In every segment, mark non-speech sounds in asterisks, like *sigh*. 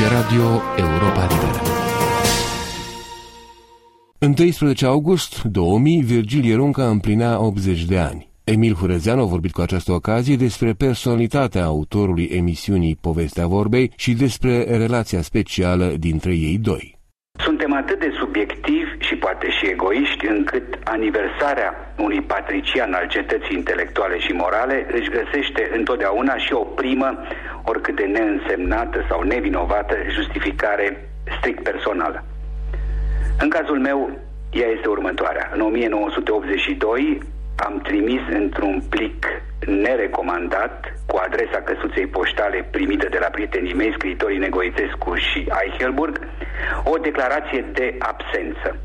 Aici Radio Europa Liberă. În 13 august 2000, Virgil Ierunca împlinea 80 de ani. Emil Hurezeanu a vorbit cu această ocazie despre personalitatea autorului emisiunii Povestea Vorbei și despre relația specială dintre ei doi. Suntem atât de subiectivi și poate și egoiști încât aniversarea unui patrician al cetății intelectuale și morale își găsește întotdeauna și o primă, oricât de neînsemnată sau nevinovată, justificare strict personală. În cazul meu, ea este următoarea. În 1982 am trimis într-un plic nerecomandat cu adresa căsuței poștale primită de la prietenii mei, scriitorii Negoitescu și Eichelburg, o declarație de absență.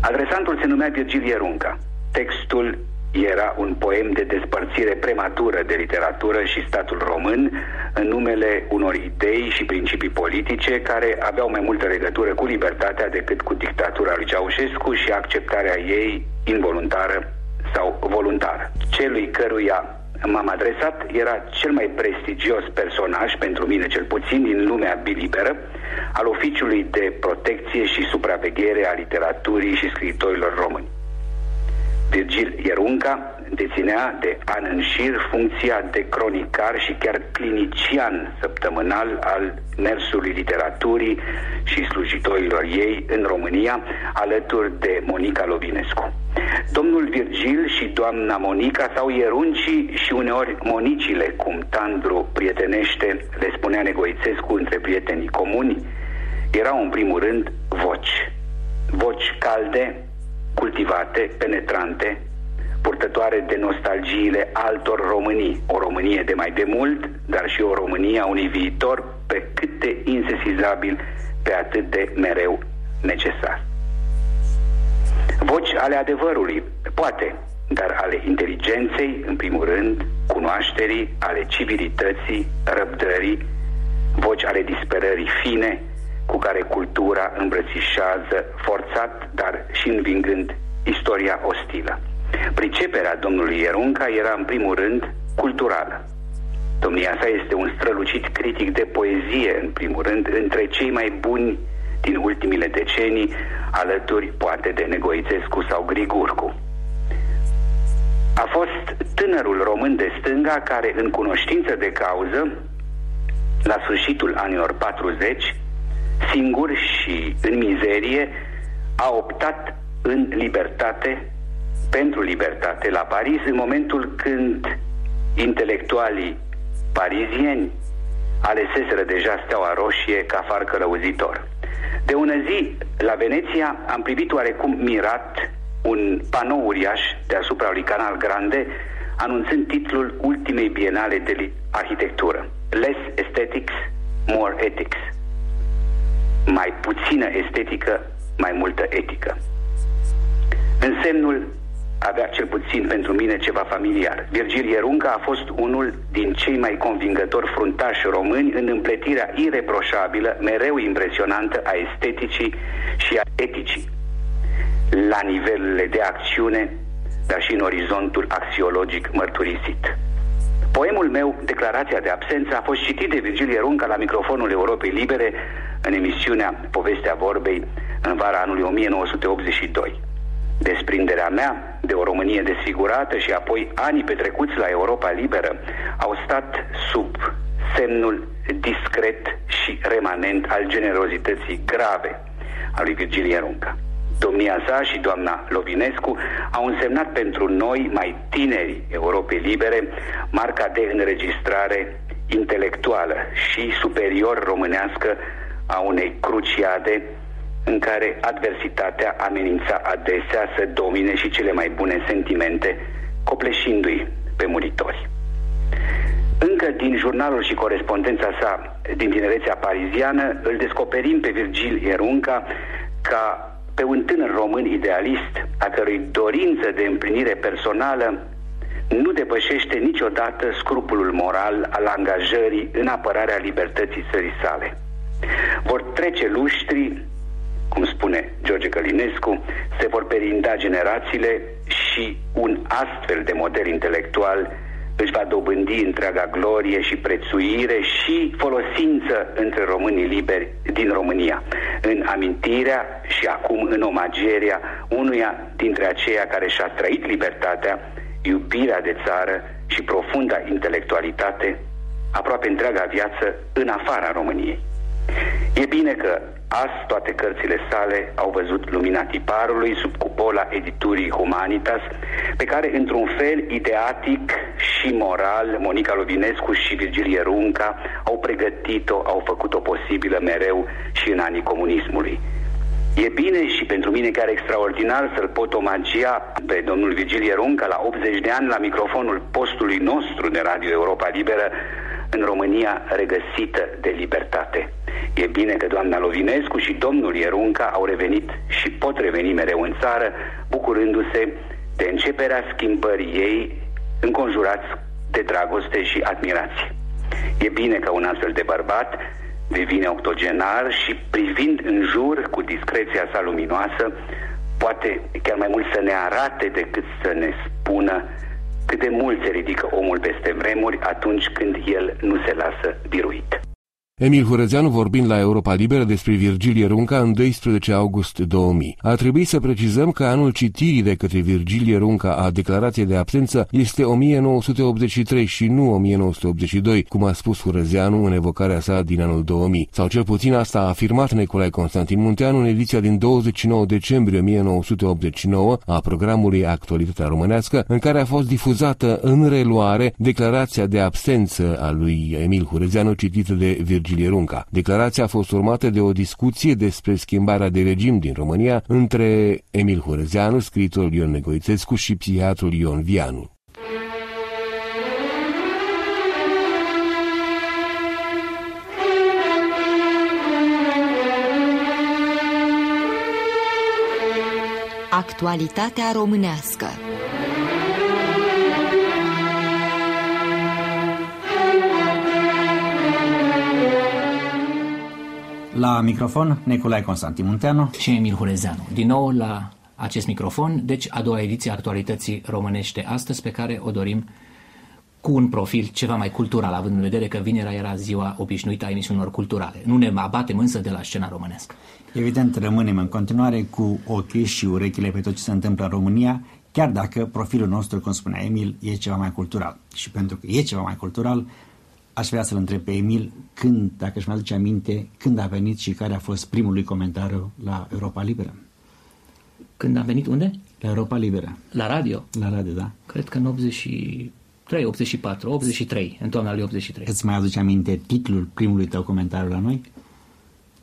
Adresantul se numea Virgil Ierunca. Textul era un poem de despărțire prematură de literatură și statul român în numele unor idei și principii politice care aveau mai multă legătură cu libertatea decât cu dictatura lui Ceaușescu și acceptarea ei involuntară sau voluntară. Celui căruia m-am adresat era cel mai prestigios personaj, pentru mine cel puțin, din lumea biliberă, al oficiului de protecție și supraveghere a literaturii și scriitorilor români. Virgil Ierunca deținea de an în șir funcția de cronicar și chiar clinician săptămânal al mersului literaturii și slujitorilor ei în România, alături de Monica Lovinescu. Domnul Virgil și doamna Monica sau ieruncii și uneori monicile, cum Tandru prietenește, le spunea Negoițescu între prietenii comuni, erau în primul rând voci. Voci calde, cultivate, penetrante, purtătoare de nostalgiile altor Românii. O Românie de mai de mult, dar și o Românie a unui viitor pe cât de insesizabil, pe atât de mereu necesar. Voci ale adevărului, poate, dar ale inteligenței, în primul rând, cunoașterii, ale civilității, răbdării, voci ale disperării fine, cu care cultura îmbrățișează forțat, dar și învingând istoria ostilă. Priceperea domnului Ierunca era în primul rând culturală. Domnia sa este un strălucit critic de poezie, în primul rând, între cei mai buni din ultimile decenii, alături poate de Negoițescu sau Grigurcu. A fost tânărul român de stânga care, în cunoștință de cauză, la sfârșitul anilor 40, singur și în mizerie, a optat în libertate, pentru libertate la Paris, în momentul când intelectualii parizieni aleseseră deja steaua roșie ca far călăuzitor. De ună zi, la Veneția, am privit oarecum mirat un panou uriaș deasupra lui Canal Grande, anunțând titlul ultimei bienale de arhitectură. Less aesthetics, more ethics mai puțină estetică, mai multă etică. Însemnul avea cel puțin pentru mine ceva familiar. Virgil Ierunca a fost unul din cei mai convingători fruntași români în împletirea ireproșabilă, mereu impresionantă a esteticii și a eticii, la nivelele de acțiune, dar și în orizontul axiologic mărturisit. Poemul meu, Declarația de absență, a fost citit de Virgil Ierunca la microfonul Europei Libere în emisiunea Povestea Vorbei în vara anului 1982. Desprinderea mea de o Românie desfigurată și apoi anii petrecuți la Europa Liberă au stat sub semnul discret și remanent al generozității grave a lui Virgil Ierunca. Domnia sa și doamna Lovinescu au însemnat pentru noi, mai tineri Europei Libere, marca de înregistrare intelectuală și superior românească a unei cruciade în care adversitatea amenința adesea să domine și cele mai bune sentimente, copleșindu-i pe muritori. Încă din jurnalul și corespondența sa din tinerețea pariziană, îl descoperim pe Virgil Ierunca ca pe un tânăr român idealist, a cărui dorință de împlinire personală nu depășește niciodată scrupulul moral al angajării în apărarea libertății țării sale. Vor trece luștri, cum spune George Călinescu, se vor perinda generațiile și un astfel de model intelectual își va dobândi întreaga glorie și prețuire și folosință între românii liberi din România, în amintirea și acum în omagierea unuia dintre aceia care și-a trăit libertatea, iubirea de țară și profunda intelectualitate aproape întreaga viață în afara României. E bine că azi toate cărțile sale au văzut lumina tiparului sub cupola editurii Humanitas, pe care, într-un fel ideatic și moral, Monica Lovinescu și Virgilie Runca au pregătit-o, au făcut-o posibilă mereu și în anii comunismului. E bine și pentru mine chiar extraordinar să-l pot omagia pe domnul Virgilie Runca la 80 de ani la microfonul postului nostru de Radio Europa Liberă în România regăsită de libertate. E bine că doamna Lovinescu și domnul Ierunca au revenit și pot reveni mereu în țară, bucurându-se de începerea schimbării ei, înconjurați de dragoste și admirație. E bine că un astfel de bărbat devine octogenar și privind în jur cu discreția sa luminoasă, poate chiar mai mult să ne arate decât să ne spună cât de mult se ridică omul peste vremuri atunci când el nu se lasă biruit. Emil Hurăzeanu vorbind la Europa Liberă despre Virgilie Runca în 12 august 2000. A trebuit să precizăm că anul citirii de către Virgilie Runca a declarației de absență este 1983 și nu 1982, cum a spus Hurăzeanu în evocarea sa din anul 2000. Sau cel puțin asta a afirmat Nicolae Constantin Munteanu în ediția din 29 decembrie 1989 a programului Actualitatea Românească, în care a fost difuzată în reluare declarația de absență a lui Emil Hurăzeanu citită de Virgilie Virgilie Runca. Declarația a fost urmată de o discuție despre schimbarea de regim din România între Emil Horezeanu, scriitorul Ion Negoițescu și psihiatrul Ion Vianu. Actualitatea românească La microfon, Nicolae Constantin Munteanu și Emil Hurezeanu. Din nou la acest microfon, deci a doua ediție a actualității românește astăzi, pe care o dorim cu un profil ceva mai cultural, având în vedere că vinerea era ziua obișnuită a emisiunilor culturale. Nu ne abatem însă de la scena românească. Evident, rămânem în continuare cu ochii și urechile pe tot ce se întâmplă în România, chiar dacă profilul nostru, cum spunea Emil, e ceva mai cultural. Și pentru că e ceva mai cultural, Aș vrea să-l întreb pe Emil când, dacă își mai aduce aminte, când a venit și care a fost primul lui comentariu la Europa Liberă. Când a venit unde? La Europa Liberă. La radio? La radio, da. Cred că în 83, 84, 83, în toamna lui 83. Îți mai aduce aminte titlul primului tău comentariu la noi?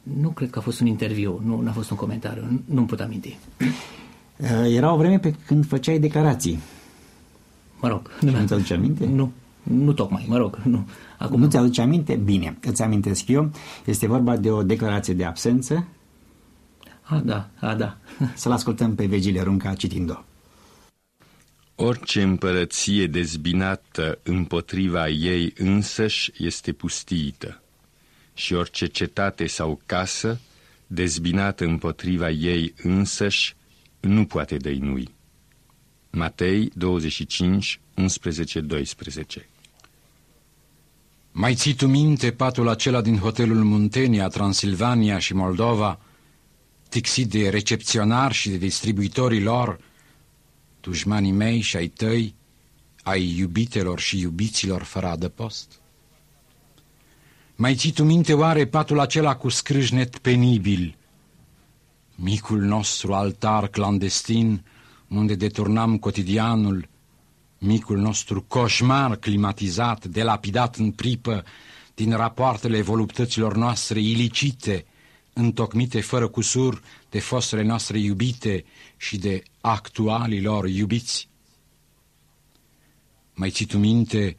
Nu cred că a fost un interviu, nu a fost un comentariu, nu-mi pot aminti. *clears throat* Era o vreme pe când făceai declarații. Mă rog. Nu mi aduce aminte? Nu. Nu tocmai, mă rog, nu. Acum... Nu ți-aduce aminte? Bine, îți amintesc eu. Este vorba de o declarație de absență. A, da, a, da. *laughs* Să-l ascultăm pe Virgilie Runca citind-o. Orice împărăție dezbinată împotriva ei însăși este pustiită și orice cetate sau casă dezbinată împotriva ei însăși nu poate dăinui. Matei 25, 11, 12 Mai ții tu minte patul acela din hotelul Muntenia, Transilvania și Moldova, tixit de recepționari și de distribuitorii lor, dușmanii mei și ai tăi, ai iubitelor și iubiților fără adăpost? Mai ții tu minte oare patul acela cu scrâșnet penibil, micul nostru altar clandestin, unde deturnam cotidianul, micul nostru coșmar climatizat, delapidat în pripă din rapoartele voluptăților noastre ilicite, întocmite fără cusur de fostele noastre iubite și de actualilor iubiți. Mai ții tu minte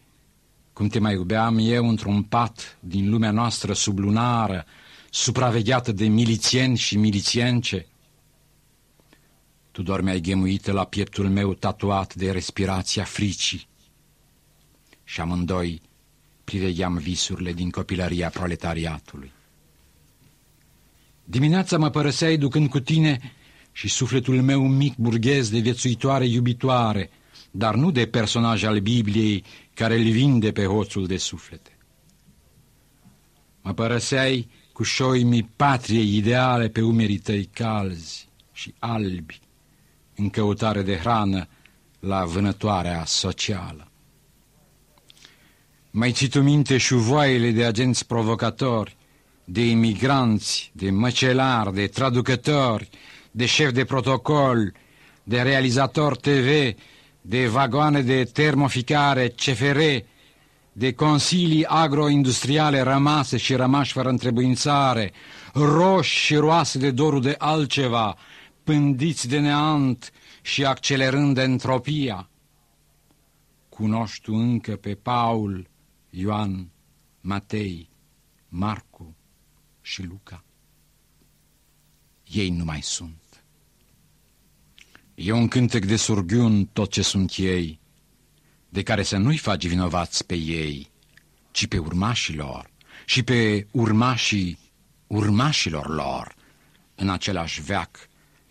cum te mai iubeam eu într-un pat din lumea noastră sublunară, supravegheată de milițieni și milițience? Tu dormeai ghemuită la pieptul meu tatuat de respirația fricii. Și amândoi privegheam visurile din copilăria proletariatului. Dimineața mă părăseai ducând cu tine și sufletul meu mic burghez de viețuitoare iubitoare, dar nu de personaj al Bibliei care îl vinde pe hoțul de suflete. Mă părăseai cu șoimii patriei ideale pe umerii tăi calzi și albi, în căutare de hrană la vânătoarea socială. Mai ții tu minte șuvoaiele de agenți provocatori, de imigranți, de măcelari, de traducători, de șef de protocol, de realizator TV, de vagoane de termoficare CFR, de consilii agroindustriale rămase și rămași fără întrebuințare, roși și roase de dorul de altceva, pândiți de neant și accelerând entropia. Cunoști tu încă pe Paul, Ioan, Matei, Marcu și Luca? Ei nu mai sunt. E un cântec de surghiun tot ce sunt ei, de care să nu-i faci vinovați pe ei, ci pe urmașilor și pe urmașii urmașilor lor, în același veac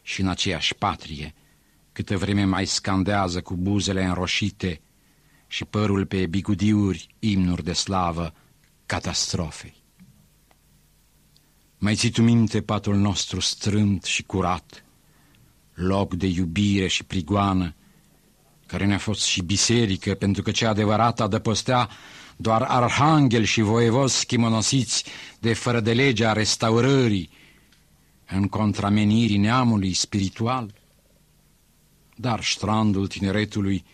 și în aceeași patrie, câtă vreme mai scandează cu buzele înroșite și părul pe bigudiuri imnuri de slavă catastrofei. Mai ții tu minte patul nostru strâmt și curat, loc de iubire și prigoană, care ne-a fost și biserică, pentru că cea adevărată adăpostea doar arhanghel și voievozi chimonosiți de fără de legea restaurării, în contramenirii neamului spiritual. Dar strandul tineretului,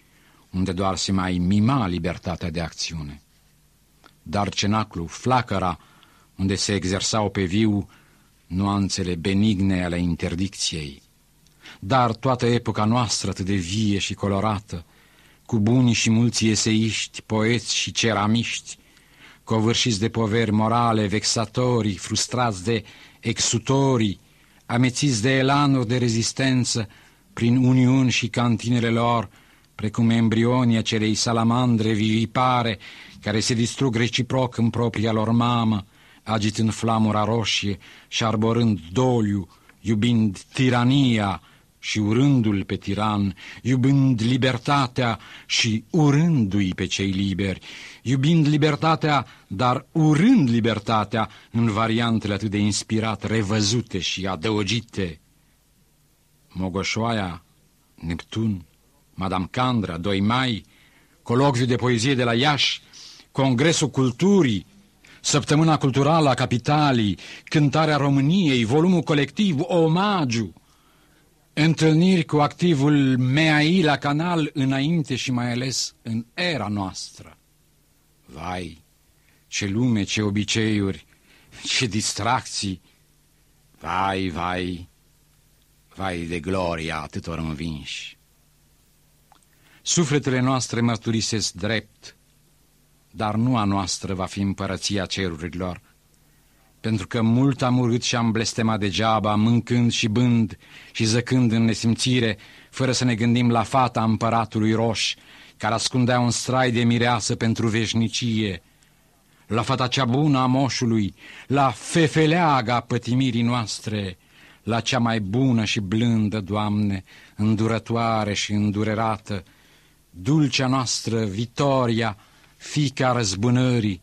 unde doar se mai mima libertatea de acțiune. Dar cenaclu, flacăra, unde se exersau pe viu nuanțele benigne ale interdicției dar toată epoca noastră atât de vie și colorată, cu buni și mulți eseiști, poeți și ceramiști, covârșiți de poveri morale, vexatorii, frustrați de exutorii, amețiți de elanuri de rezistență prin uniuni și cantinele lor, precum embrionii acelei salamandre vivipare care se distrug reciproc în propria lor mamă, agitând flamura roșie și arborând doliu, iubind tirania, și urându-l pe tiran, iubind libertatea și urându-i pe cei liberi, iubind libertatea, dar urând libertatea în variantele atât de inspirat, revăzute și adăugite. Mogoșoaia, Neptun, Madame Candra, 2 mai, colocviu de poezie de la Iași, Congresul Culturii, Săptămâna Culturală a Capitalii, Cântarea României, volumul colectiv, Omagiu, Întâlniri cu activul MEAI la canal înainte și mai ales în era noastră. Vai, ce lume, ce obiceiuri, ce distracții! Vai, vai, vai de gloria atâtor învinși! Sufletele noastre mărturisesc drept, dar nu a noastră va fi împărăția cerurilor, pentru că mult am urât și am blestemat degeaba, mâncând și bând și zăcând în nesimțire, fără să ne gândim la fata împăratului roș, care ascundea un strai de mireasă pentru veșnicie, la fata cea bună a moșului, la fefeleaga pătimirii noastre, la cea mai bună și blândă, Doamne, îndurătoare și îndurerată, dulcea noastră, Vitoria, fica răzbunării,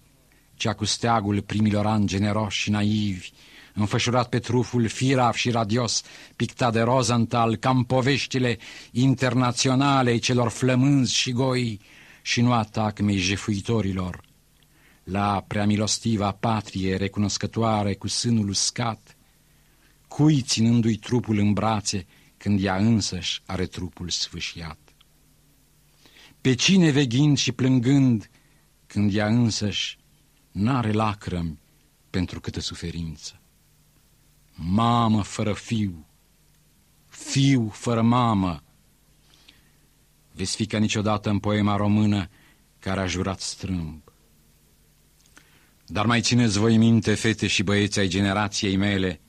cea cu steagul primilor ani generoși și naivi, înfășurat pe truful firav și radios, pictat de Rosenthal, cam poveștile internaționale celor flămânzi și goi și nu atac mei jefuitorilor. La preamilostiva patrie recunoscătoare cu sânul uscat, cui ținându-i trupul în brațe când ea însăși are trupul sfâșiat? Pe cine veghind și plângând când ea însăși n-are lacrămi pentru câtă suferință. Mamă fără fiu, fiu fără mamă, veți fi ca niciodată în poema română care a jurat strâmb. Dar mai țineți voi minte, fete și băieți ai generației mele,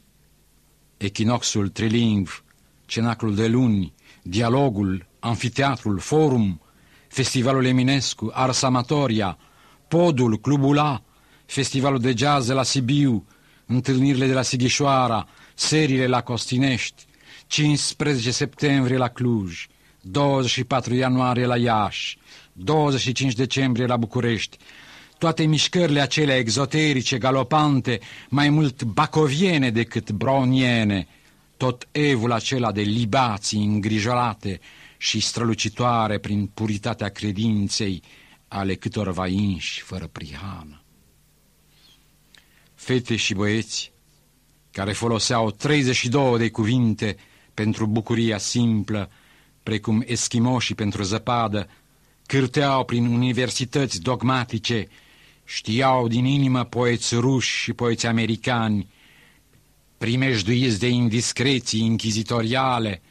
echinoxul trilingv, cenaclul de luni, dialogul, anfiteatrul, forum, festivalul Eminescu, Ars Amatoria, podul, clubul A, festivalul de jazz de la Sibiu, întâlnirile de la Sighișoara, seriile la Costinești, 15 septembrie la Cluj, 24 ianuarie la Iași, 25 decembrie la București, toate mișcările acelea exoterice, galopante, mai mult bacoviene decât browniene, tot evul acela de libații îngrijorate și strălucitoare prin puritatea credinței ale câtorva inși fără prihană. Fete și băieți care foloseau 32 de cuvinte pentru bucuria simplă, precum eschimoșii pentru zăpadă, cârteau prin universități dogmatice, știau din inimă poeți ruși și poeți americani, primejduiți de indiscreții închizitoriale,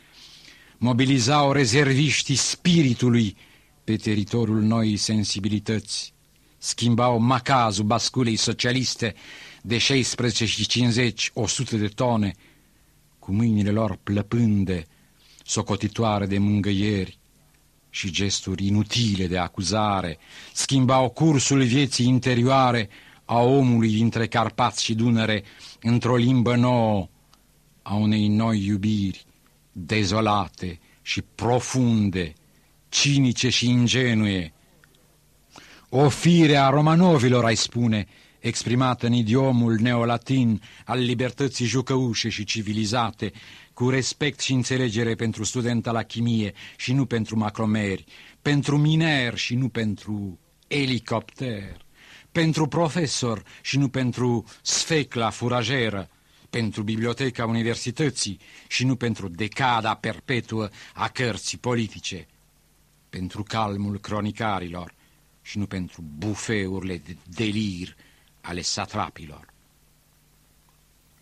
mobilizau rezerviștii spiritului pe teritoriul noii sensibilități, schimbau macazul basculei socialiste de 16 și 50, 100 de tone, cu mâinile lor plăpânde, socotitoare de mângăieri și gesturi inutile de acuzare, schimbau cursul vieții interioare a omului dintre Carpați și Dunăre într-o limbă nouă, a unei noi iubiri, dezolate și profunde, cinice și ingenue. O fire a romanovilor, ai spune, exprimată în idiomul neolatin al libertății jucăușe și civilizate, cu respect și înțelegere pentru studenta la chimie și nu pentru macromeri, pentru miner și nu pentru elicopter, pentru profesor și nu pentru sfecla furajeră, pentru biblioteca universității și nu pentru decada perpetuă a cărții politice, pentru calmul cronicarilor și nu pentru bufeurile de delir ale satrapilor.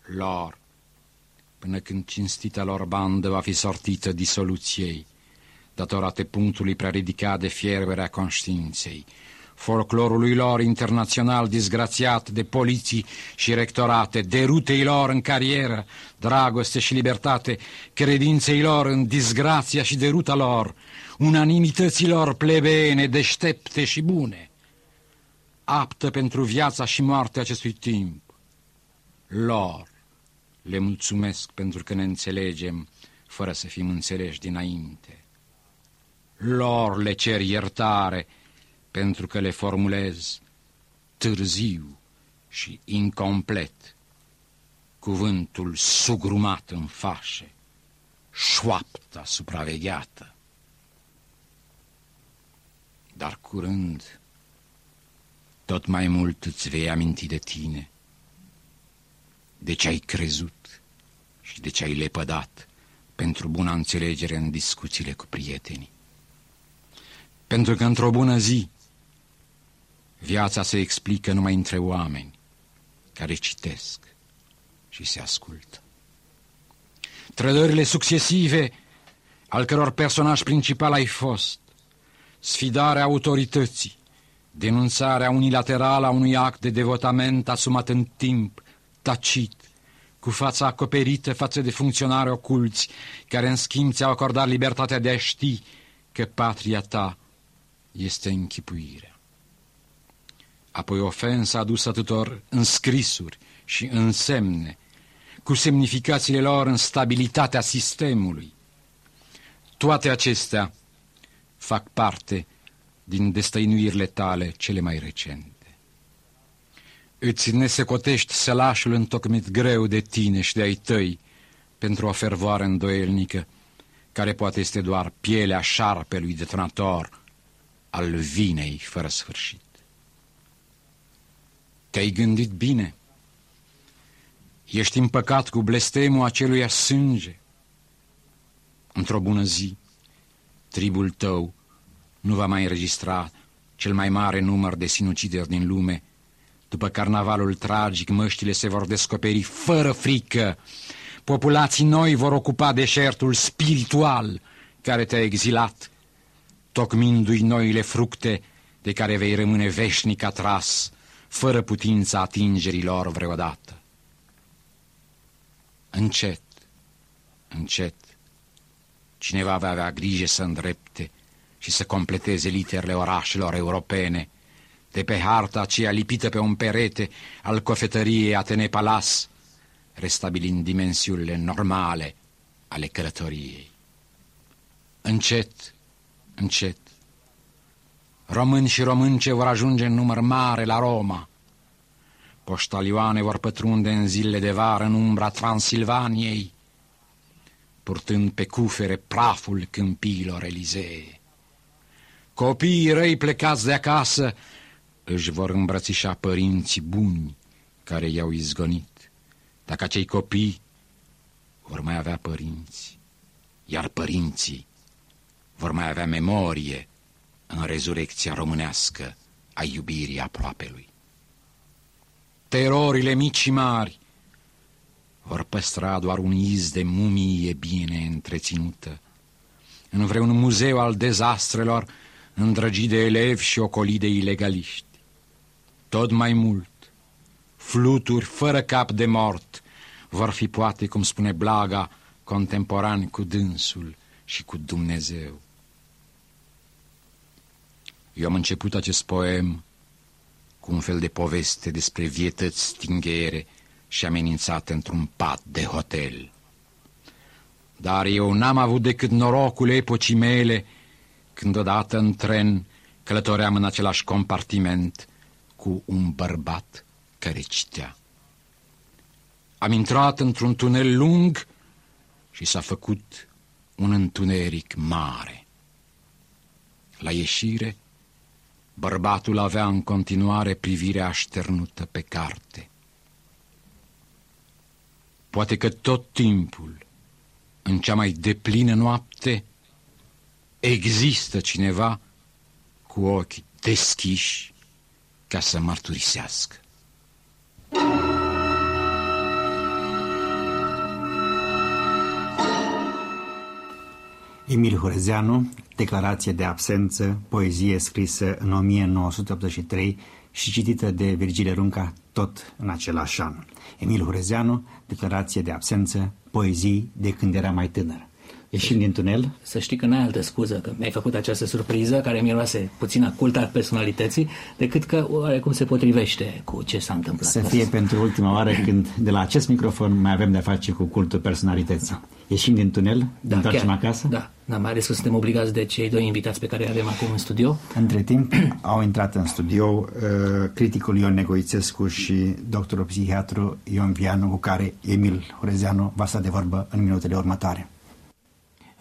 Lor, până când cinstita lor bandă va fi sortită disoluției, datorate punctului prea ridicat de fierberea conștiinței, folclorului lor internațional disgrațiat de poliții și rectorate, de rutei lor în carieră, dragoste și libertate, credinței lor în disgrația și deruta lor, unanimităților plebeene, deștepte și bune, aptă pentru viața și moartea acestui timp. Lor le mulțumesc pentru că ne înțelegem fără să fim înțeleși dinainte. Lor le cer iertare pentru că le formulez târziu și incomplet cuvântul sugrumat în fașe, șoapta supravegheată. Dar curând tot mai mult îți vei aminti de tine, de ce ai crezut și de ce ai lepădat pentru buna înțelegere în discuțiile cu prietenii. Pentru că într-o bună zi viața se explică numai între oameni care citesc și se ascultă. Trădările succesive al căror personaj principal ai fost, sfidarea autorității, denunțarea unilaterală a unui act de devotament asumat în timp, tacit, cu fața acoperită față de funcționari oculți, care în schimb ți-au acordat libertatea de a ști că patria ta este închipuirea. Apoi ofensa adusă tuturor în scrisuri și în semne, cu semnificațiile lor în stabilitatea sistemului. Toate acestea fac parte din destăinuirile tale cele mai recente. Îți nesecotești sălașul întocmit greu de tine și de ai tăi pentru o fervoare îndoielnică, care poate este doar pielea șarpelui detonator al vinei fără sfârșit. Te-ai gândit bine. Ești împăcat cu blestemul acelui sânge. Într-o bună zi, tribul tău nu va mai înregistra cel mai mare număr de sinucideri din lume. După carnavalul tragic, măștile se vor descoperi fără frică. Populații noi vor ocupa deșertul spiritual care te-a exilat, tocmindu-i noile fructe de care vei rămâne veșnic atras, fără putința atingerilor vreodată. Încet, încet, cineva va avea grijă să îndrepte și să completeze literele orașelor europene, de pe harta aceea lipită pe un perete al cofetăriei Atene Palas, restabilind dimensiunile normale ale călătoriei. Încet, încet, Români și românce vor ajunge în număr mare la Roma. Poștalioane vor pătrunde în zilele de vară în umbra Transilvaniei, purtând pe cufere praful câmpiilor Elizee. Copiii răi plecați de acasă își vor îmbrățișa părinții buni care i-au izgonit. Dacă acei copii vor mai avea părinți, iar părinții vor mai avea memorie în rezurecția românească a iubirii aproapelui. Terorile mici și mari vor păstra doar un iz de mumie bine întreținută, în vreun muzeu al dezastrelor îndrăgit de elevi și ocolit de ilegaliști. Tot mai mult, fluturi fără cap de mort vor fi poate, cum spune Blaga, contemporani cu dânsul și cu Dumnezeu. Eu am început acest poem cu un fel de poveste despre vietăți stinghere și amenințat într-un pat de hotel. Dar eu n-am avut decât norocul epocii mele când odată în tren călătoream în același compartiment cu un bărbat care citea. Am intrat într-un tunel lung și s-a făcut un întuneric mare. La ieșire, bărbatul avea în continuare privirea așternută pe carte. Poate că tot timpul, în cea mai deplină noapte, există cineva cu ochi deschiși ca să mărturisească. Emil Horezeanu, declarație de absență, poezie scrisă în 1983 și citită de Virgile Runca tot în același an. Emil Horezeanu, declarație de absență, poezii de când era mai tânăr. Ieșind din tunel? Să știi că n-ai altă scuză, că mi-ai făcut această surpriză care mi luase puțin a culta personalității, decât că oarecum se potrivește cu ce s-a întâmplat. Să fie pentru ultima oară *clears throat* când de la acest microfon mai avem de-a face cu cultul personalității. Ieșim din tunel, da, întoarcem chiar, acasă? Da, da, mai ales că suntem obligați de cei doi invitați pe care îi avem acum în studio. Între timp au intrat în studio uh, criticul Ion Negoițescu și doctorul psihiatru Ion Vianu, cu care Emil Horezeanu va sta de vorbă în minutele următoare.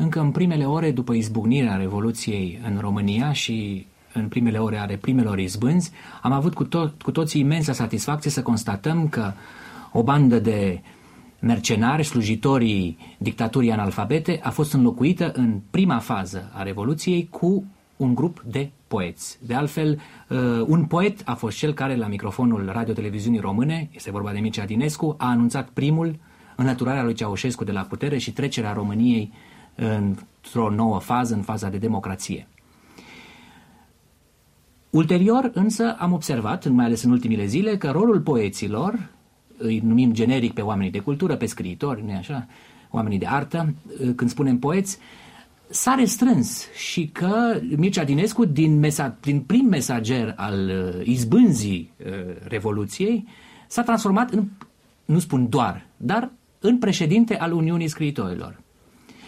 Încă în primele ore după izbucnirea Revoluției în România și în primele ore ale primelor izbânzi, am avut cu, to- cu toții imensă satisfacție să constatăm că o bandă de mercenari, slujitorii dictaturii analfabete, a fost înlocuită în prima fază a Revoluției cu un grup de poeți. De altfel, uh, un poet a fost cel care, la microfonul radio-televiziunii române, este vorba de Mircea Dinescu, a anunțat primul înlăturarea lui Ceaușescu de la putere și trecerea României într-o nouă fază, în faza de democrație. Ulterior, însă, am observat, mai ales în ultimile zile, că rolul poeților, îi numim generic pe oamenii de cultură, pe scriitori, nu așa, oamenii de artă, când spunem poeți, s-a restrâns și că Mircea Dinescu, din, mesa, din prim mesager al uh, izbânzii uh, Revoluției, s-a transformat în, nu spun doar, dar în președinte al Uniunii Scriitorilor.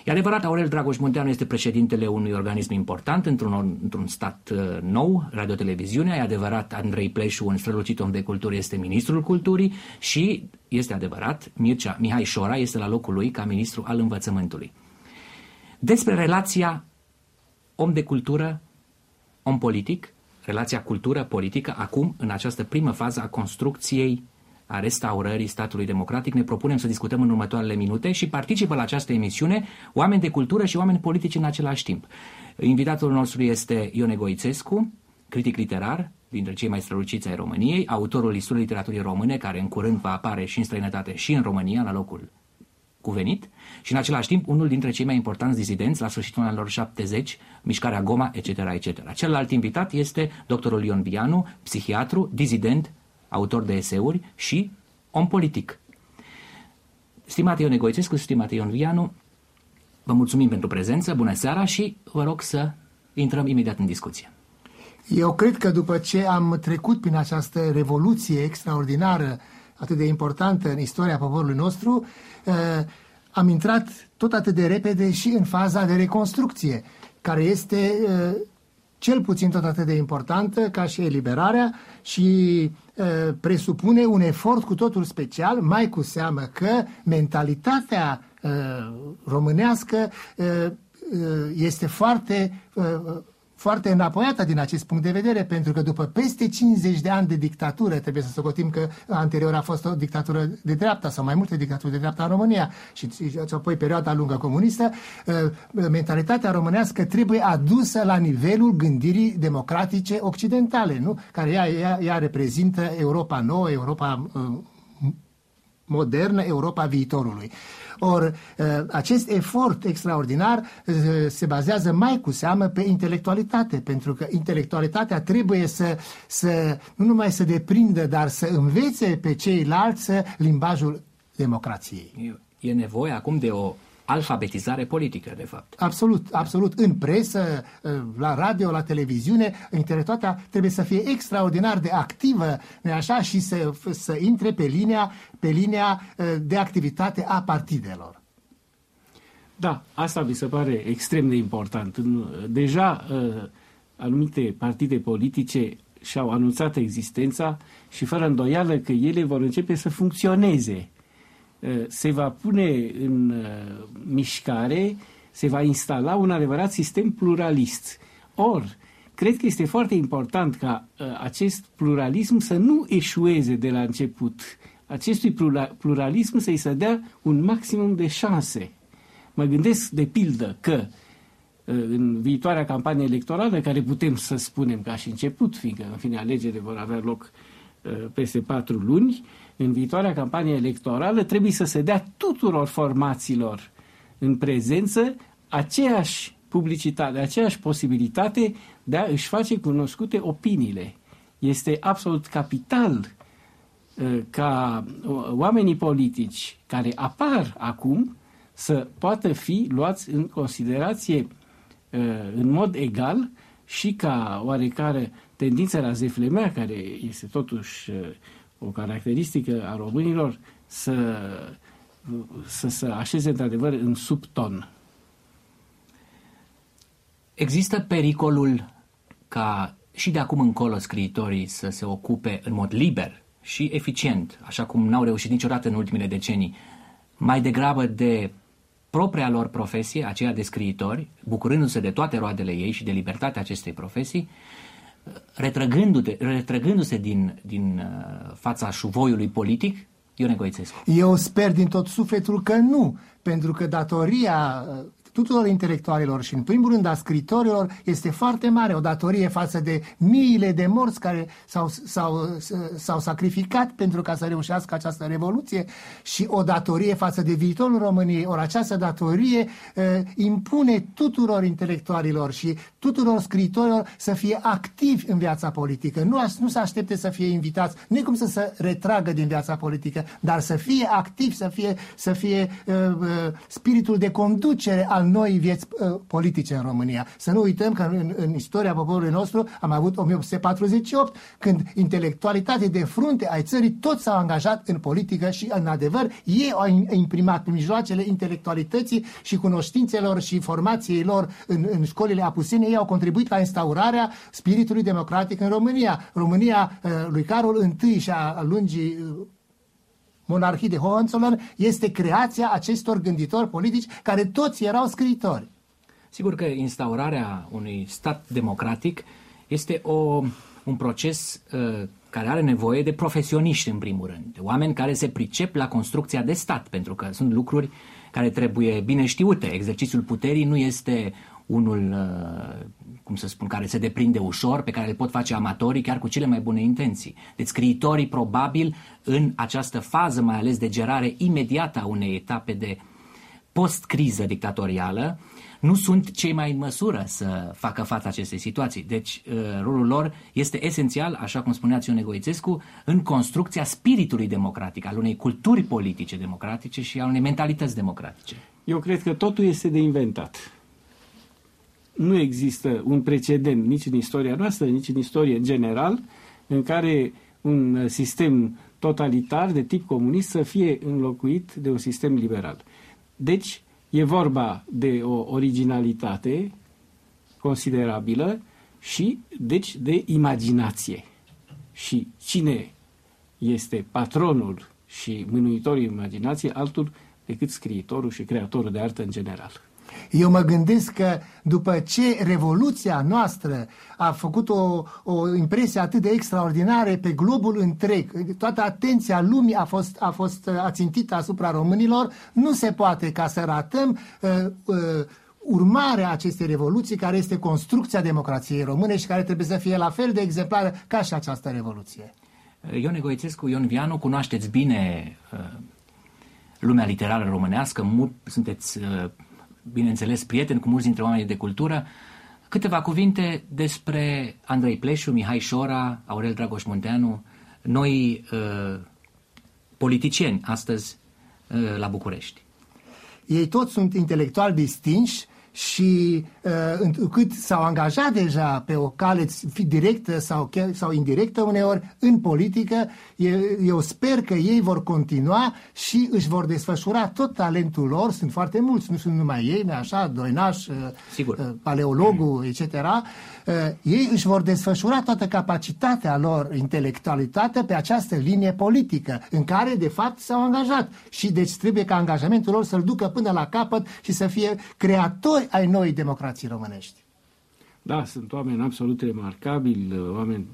E adevărat, Aurel Dragoș Munteanu este președintele unui organism important într-un, într-un stat uh, nou, radioteleviziunea. E adevărat, Andrei Pleșu, un strălucit om de cultură, este ministrul culturii și este adevărat, Mircea Mihai Șora este la locul lui ca ministru al învățământului. Despre relația om de cultură, om politic, relația cultură-politică, acum, în această primă fază a construcției a restaurării statului democratic. Ne propunem să discutăm în următoarele minute și participă la această emisiune oameni de cultură și oameni politici în același timp. Invitatul nostru este Ion Egoițescu, critic literar, dintre cei mai străluciți ai României, autorul istoriei literaturii române, care în curând va apare și în străinătate și în România, la locul cuvenit, și în același timp unul dintre cei mai importanți dizidenți la sfârșitul anilor 70, mișcarea Goma, etc., etc. Celălalt invitat este doctorul Ion Vianu, psihiatru, dizident, autor de eseuri și om politic. Stimate Ion Egoicescu, stimate Ion Vianu, vă mulțumim pentru prezență, bună seara și vă rog să intrăm imediat în discuție. Eu cred că după ce am trecut prin această revoluție extraordinară, atât de importantă în istoria poporului nostru, eh, am intrat tot atât de repede și în faza de reconstrucție, care este eh, cel puțin tot atât de importantă ca și eliberarea și uh, presupune un efort cu totul special, mai cu seamă că mentalitatea uh, românească uh, este foarte foarte înapoiată din acest punct de vedere, pentru că după peste 50 de ani de dictatură, trebuie să socotim că anterior a fost o dictatură de dreapta sau mai multe dictaturi de dreapta în România și, și apoi perioada lungă comunistă, uh, mentalitatea românească trebuie adusă la nivelul gândirii democratice occidentale, nu? care ea, ea, ea reprezintă Europa nouă, Europa uh, modernă, Europa viitorului. Or, ă, acest efort extraordinar ă, se bazează mai cu seamă pe intelectualitate, pentru că intelectualitatea trebuie să, să nu numai să deprindă, dar să învețe pe ceilalți limbajul democrației. E nevoie acum de o alfabetizare politică, de fapt. Absolut, absolut. În presă, la radio, la televiziune, intelectualitatea trebuie să fie extraordinar de activă, nu așa, și să, să intre pe linia, pe linia uh, de activitate a partidelor. Da, asta mi se pare extrem de important. Deja uh, anumite partide politice și-au anunțat existența și fără îndoială că ele vor începe să funcționeze Eh, se va pune în eh, mișcare, se va instala un adevărat sistem pluralist. Or, cred că este foarte important ca eh, acest pluralism să nu eșueze de la început. Acestui pluralism să-i se dea un maximum de șanse. Mă gândesc, de pildă, că în viitoarea campanie electorală, care putem să spunem ca și început, fiindcă, în fine, alegerile vor avea loc peste patru luni, în viitoarea campanie electorală trebuie să se dea tuturor formațiilor în prezență aceeași publicitate, aceeași posibilitate de a își face cunoscute opiniile. Este absolut capital uh, ca oamenii politici care apar acum să poată fi luați în considerație uh, în mod egal și ca oarecare tendință la zeflemea, care este totuși uh, o caracteristică a românilor să, să se așeze într-adevăr în subton. Există pericolul ca și de acum încolo scriitorii să se ocupe în mod liber și eficient, așa cum n-au reușit niciodată în ultimele decenii, mai degrabă de propria lor profesie, aceea de scriitori, bucurându-se de toate roadele ei și de libertatea acestei profesii, retrăgându-se, retrăgându-se din, din uh, fața șuvoiului politic, Ione Goițescu. Eu sper din tot sufletul că nu, pentru că datoria uh, tuturor intelectualilor și în primul rând a scritorilor este foarte mare, o datorie față de miile de morți care s-au, s-au, s-au sacrificat pentru ca să reușească această revoluție și o datorie față de viitorul României. Ori această datorie uh, impune tuturor intelectualilor și tuturor scritorilor să fie activi în viața politică. Nu, nu să aștepte să fie invitați, nu e cum să se retragă din viața politică, dar să fie activ, să fie, să fie uh, uh, spiritul de conducere al noi vieți uh, politice în România. Să nu uităm că în, în istoria poporului nostru am avut 1848, când intelectualitatea de frunte ai țării toți s-au angajat în politică și în adevăr ei au imprimat mijloacele intelectualității și cunoștințelor și formației lor în, în școlile apusene, ei au contribuit la instaurarea spiritului democratic în România. România uh, lui Carol I și a lungii uh, monarhii de Hohenzollern este creația acestor gânditori politici care toți erau scriitori. Sigur că instaurarea unui stat democratic este o, un proces uh, care are nevoie de profesioniști în primul rând, de oameni care se pricep la construcția de stat, pentru că sunt lucruri care trebuie bine știute. Exercițiul puterii nu este unul, uh, cum să spun, care se deprinde ușor, pe care îl pot face amatorii chiar cu cele mai bune intenții. Deci scriitorii probabil în această fază, mai ales de gerare imediată a unei etape de post-criză dictatorială, nu sunt cei mai în măsură să facă față acestei situații. Deci, uh, rolul lor este esențial, așa cum spunea Ione Goițescu, în construcția spiritului democratic, al unei culturi politice democratice și al unei mentalități democratice. Eu cred că totul este de inventat nu există un precedent nici în istoria noastră, nici în istorie în general, în care un sistem totalitar de tip comunist să fie înlocuit de un sistem liberal. Deci, e vorba de o originalitate considerabilă și, deci, de imaginație. Și cine este patronul și mânuitorul imaginației, altul decât scriitorul și creatorul de artă în general. Eu mă gândesc că după ce revoluția noastră a făcut o, o impresie atât de extraordinară pe globul întreg, toată atenția lumii a fost, a fost ațintită asupra românilor, nu se poate ca să ratăm uh, uh, urmarea acestei revoluții, care este construcția democrației române și care trebuie să fie la fel de exemplară ca și această revoluție. Ion Egoițescu, Ion Vianu, cunoașteți bine uh, lumea literară românească, mult, sunteți, uh, bineînțeles, prieteni cu mulți dintre oamenii de cultură. Câteva cuvinte despre Andrei Pleșu, Mihai Șora, Aurel Dragoș Munteanu, noi uh, politicieni astăzi uh, la București. Ei toți sunt intelectuali distinși și uh, cât s-au angajat deja pe o cale directă sau, sau indirectă uneori în politică, eu sper că ei vor continua și își vor desfășura tot talentul lor, sunt foarte mulți, nu sunt numai ei, așa, Doinaș, uh, Sigur. Uh, paleologul, mm. etc., uh, ei își vor desfășura toată capacitatea lor, intelectualitate pe această linie politică, în care, de fapt, s-au angajat. Și deci trebuie ca angajamentul lor să-l ducă până la capăt și să fie creatori ai noii democrații românești. Da, sunt oameni absolut remarcabili, oameni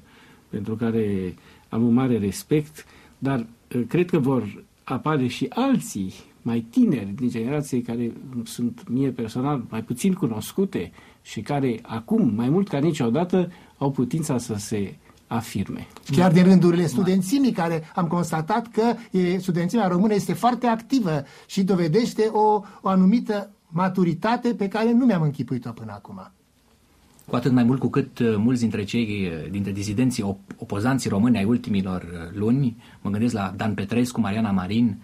pentru care am un mare respect, dar uh, cred că vor apare și alții mai tineri din generație care sunt mie personal mai puțin cunoscute și care acum, mai mult ca niciodată, au putința să se afirme. Chiar din rândurile studențimii, care am constatat că studențimea română este foarte activă și dovedește o, o anumită maturitate pe care nu mi-am închipuit-o până acum. Cu atât mai mult cu cât uh, mulți dintre cei, uh, dintre dizidenții op- opozanții români ai ultimilor uh, luni, mă gândesc la Dan Petrescu, Mariana Marin,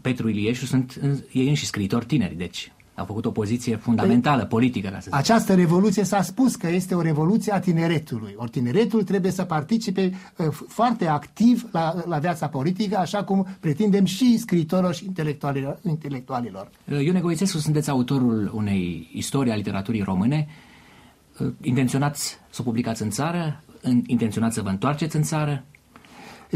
Petru Ilieșu, sunt ei înși scriitori tineri, deci au făcut o poziție fundamentală, păi, politică. Ca să zic. Această revoluție s-a spus că este o revoluție a tineretului. Ori tineretul trebuie să participe uh, foarte activ la, la viața politică, așa cum pretindem și scriitorilor și intelectualilor. intelectualilor. Ione Goițescu, sunteți autorul unei istorii a literaturii române. Uh, intenționați să o publicați în țară? Intenționați să vă întoarceți în țară?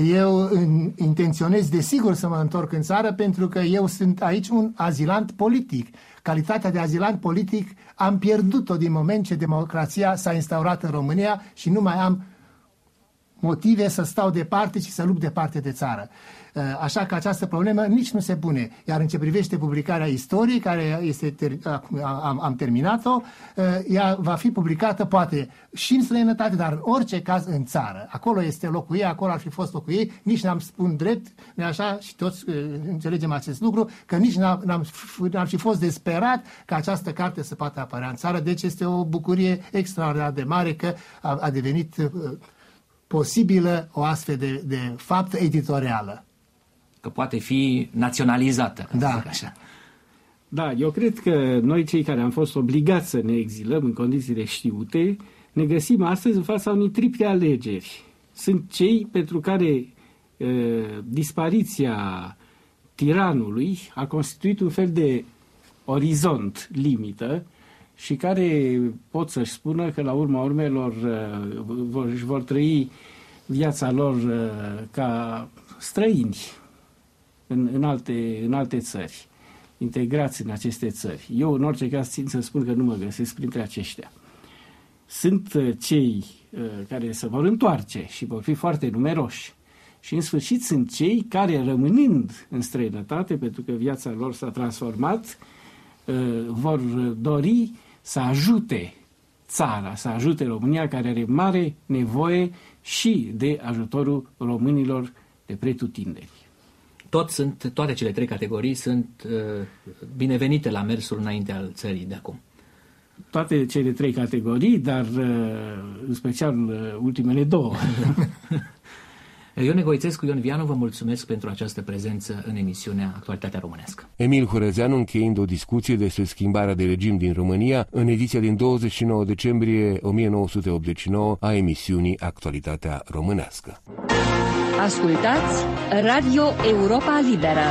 Eu intenționez desigur să mă întorc în țară pentru că eu sunt aici un azilant politic. Calitatea de azilant politic am pierdut-o din moment ce democrația s-a instaurat în România și nu mai am motive să stau departe și să lupt departe de țară. Uh, așa că această problemă nici nu se pune. Iar în ce privește publicarea istoriei, care este ter- am, am terminat-o, uh, ea va fi publicată poate și în străinătate, dar în orice caz în țară. Acolo este locul ei, acolo ar fi fost locul ei, nici n-am spun drept, nu așa, și toți uh, înțelegem acest lucru, că nici n-am, n-am, n-am fi fost desperat ca această carte să poată apărea în țară, deci este o bucurie extraordinar de mare că a, a devenit posibilă o astfel de, de fapt editorială. Că poate fi naționalizată, da. zic așa. Da, eu cred că noi cei care am fost obligați să ne exilăm în condițiile știute, ne găsim astăzi în fața unei triple alegeri. Sunt cei pentru care e, dispariția tiranului a constituit un fel de orizont limită și care pot să-și spună că la urma urmelor uh, vor, își vor trăi viața lor uh, ca străini în, în, alte, în alte țări, integrați în aceste țări. Eu, în orice caz, țin să spun că nu mă găsesc printre aceștia. Sunt uh, cei care se vor întoarce și vor fi foarte numeroși. Și, în sfârșit, sunt cei care, rămânând în străinătate, pentru că viața lor s-a transformat, vor dori să ajute țara, să ajute România care are mare nevoie și de ajutorul românilor de pretutindeni. Tot sunt, toate cele trei categorii sunt uh, binevenite la mersul înainte al țării de acum. Toate cele trei categorii, dar uh, în special uh, ultimele două. *laughs* Ione Goițescu, Ion Vianu, vă mulțumesc pentru această prezență în emisiunea Actualitatea Românească. Emil Hurezeanu încheind o discuție despre schimbarea de regim din România în ediția din 29 decembrie 1989 a emisiunii Actualitatea Românească. Ascultați Radio Europa Liberă.